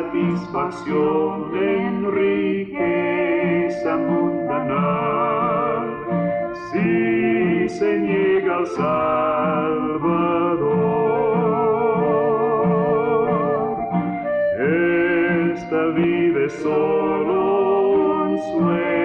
satisfacción en riqueza mundanal. Si se niega al Salvador, esta vida solo un sueño.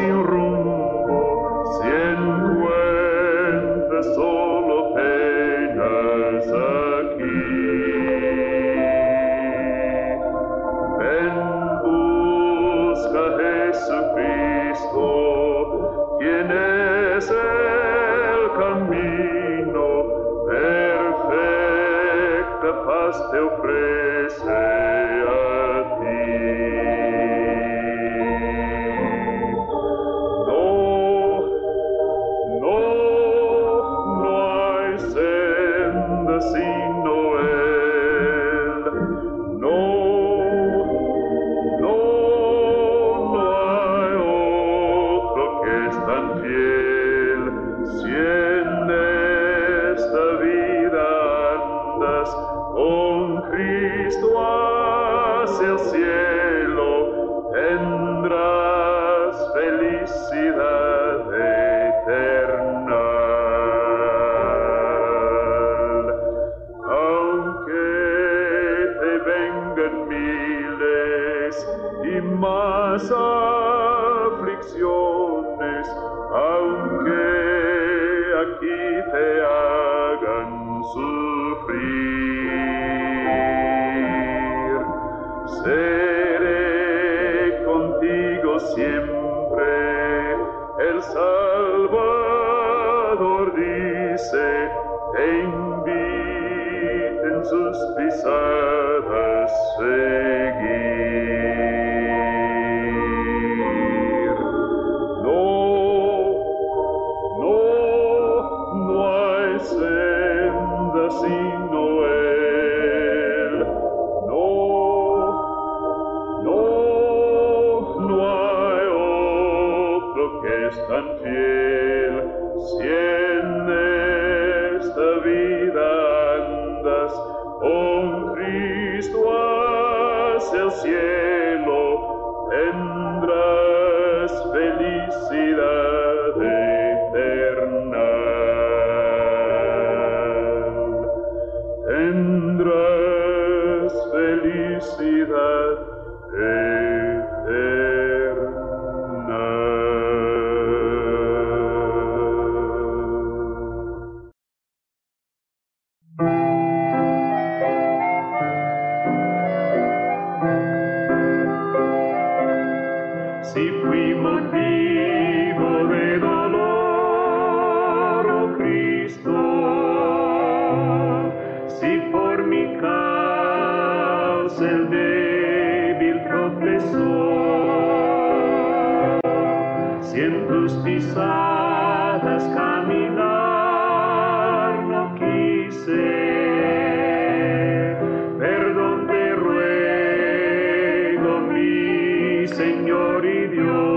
sin rumbo, si encuentres solo penas aquí. Ven, busca a Jesucristo, quien es el camino, perfecta paz te ofrece. es tan fiel, si en esta vida andas, con Cristo hacia el cielo. tus pisadas caminar no quise. Perdón te ruego, mi Señor y Dios.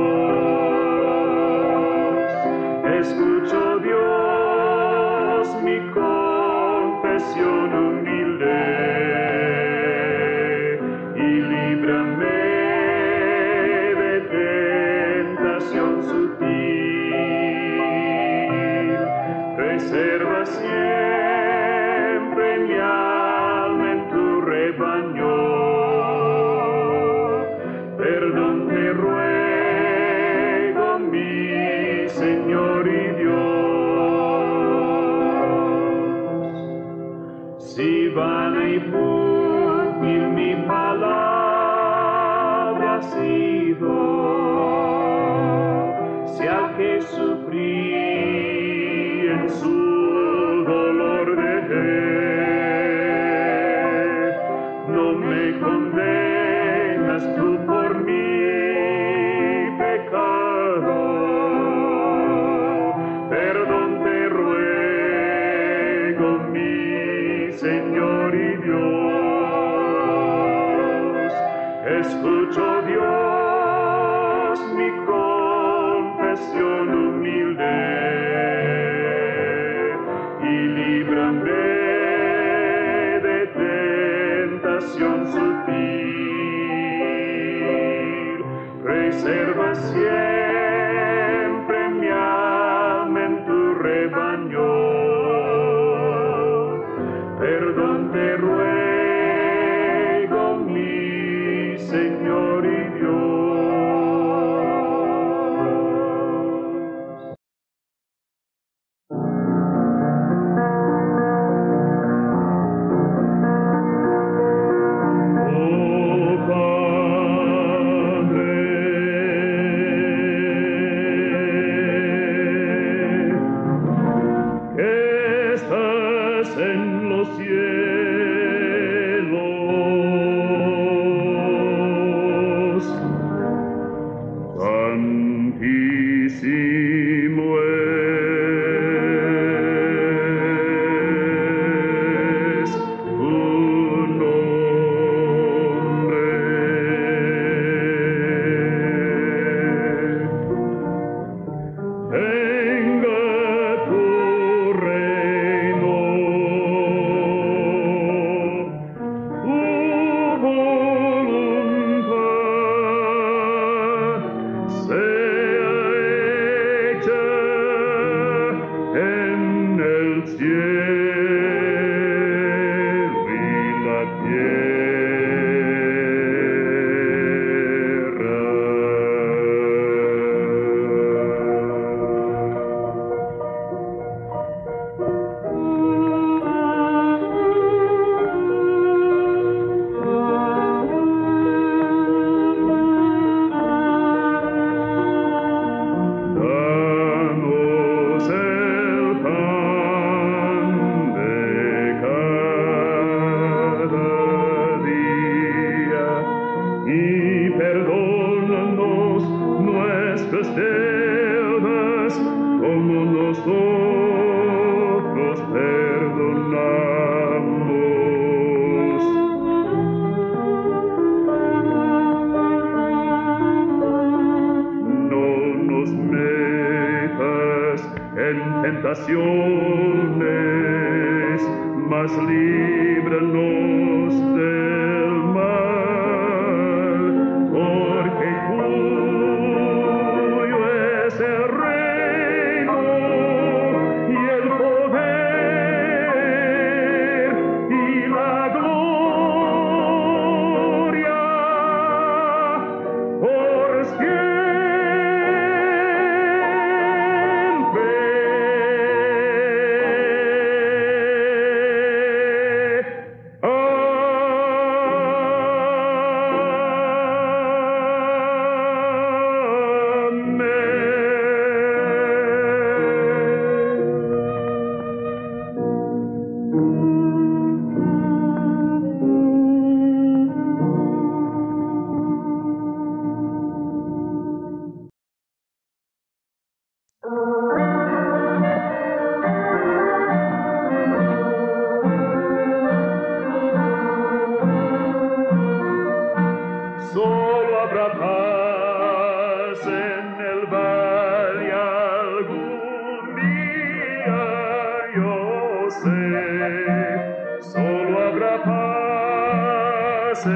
Si van a infundir mi palabra, si doy, si a Jesús. Hey! mas líbranos de solo habrá paz.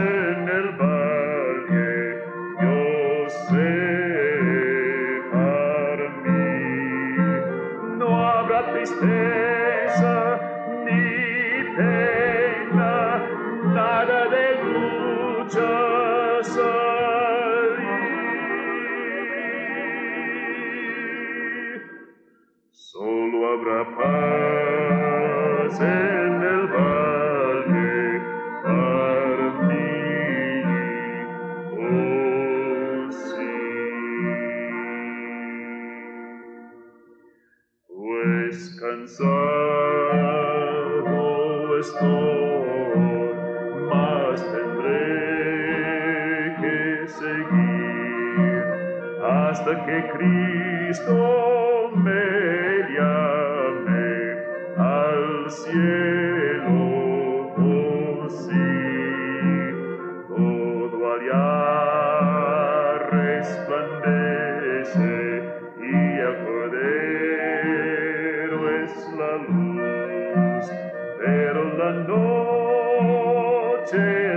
descansado estoy, mas tendré que seguir hasta que Cristo me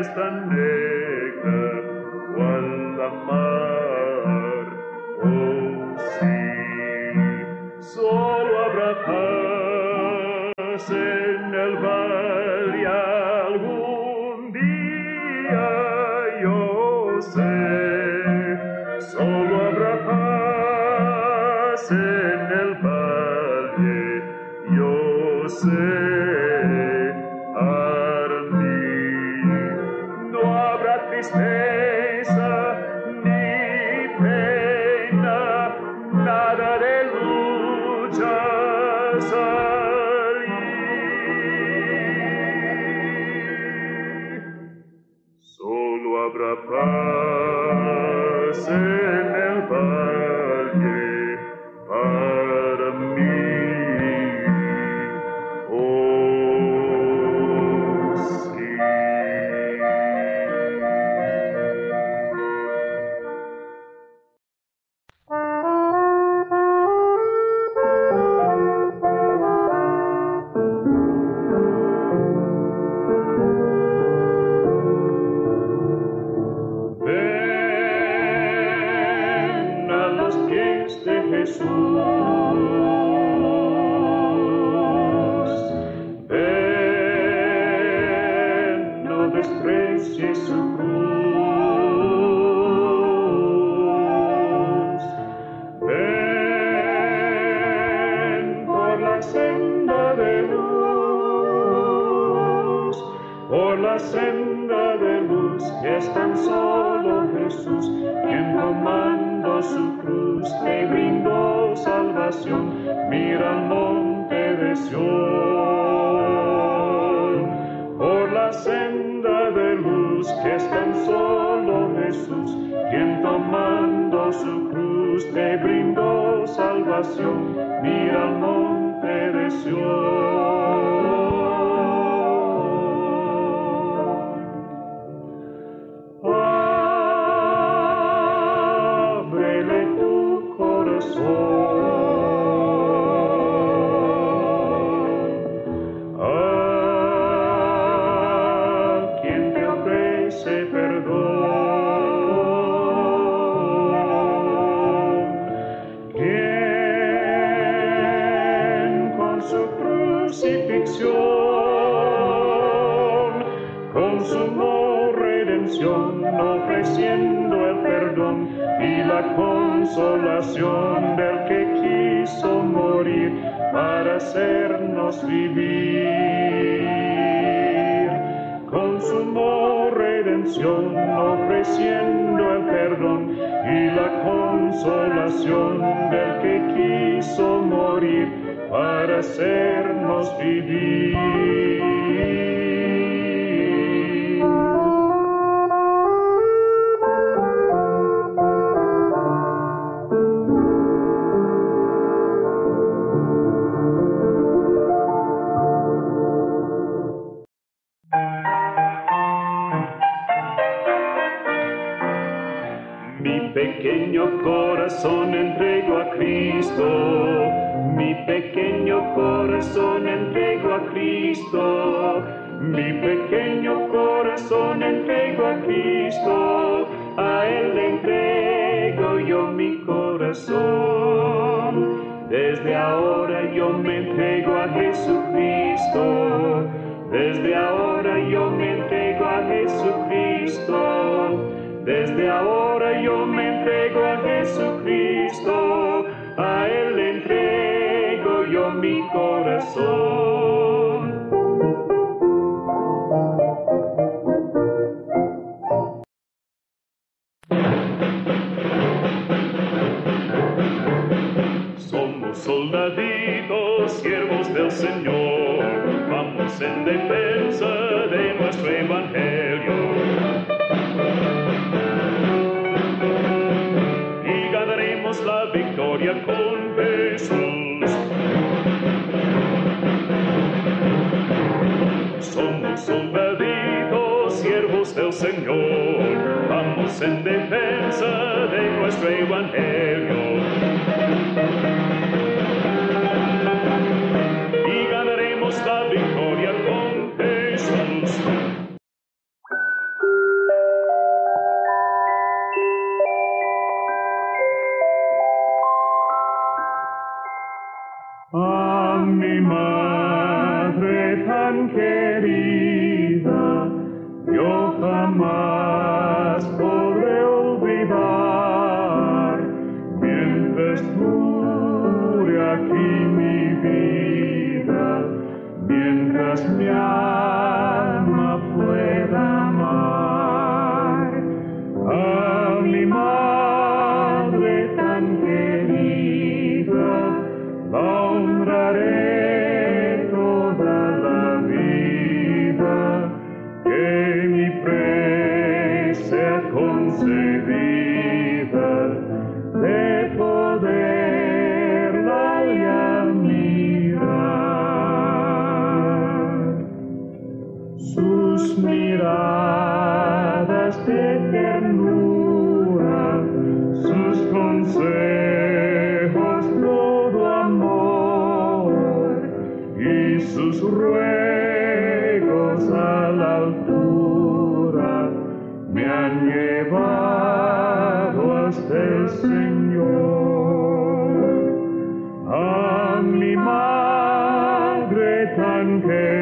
están eh, de lucha salir. Solo habrá paz. En... Christ. te brindó salvación, mira al monte de Sion. ofreciendo el perdón y la consolación del que quiso morir para hacernos vivir. Consumó redención ofreciendo el perdón y la consolación del que quiso morir para hacernos vivir. Mi corazón. Desde ahora yo me entrego a Jesucristo, desde ahora yo me entrego a Jesucristo, desde ahora yo me entrego a Jesucristo, a Él entrego yo mi corazón. Soldaditos, siervos del Señor, vamos en defensa de nuestro Evangelio. Y ganaremos la victoria con Jesús. Somos soldaditos, siervos del Señor, vamos en defensa de nuestro Evangelio. A mi madre tan querida, yo jamás podré olvidar, mientras dure aquí mi vida, mientras mi to. Mi madre tan querida,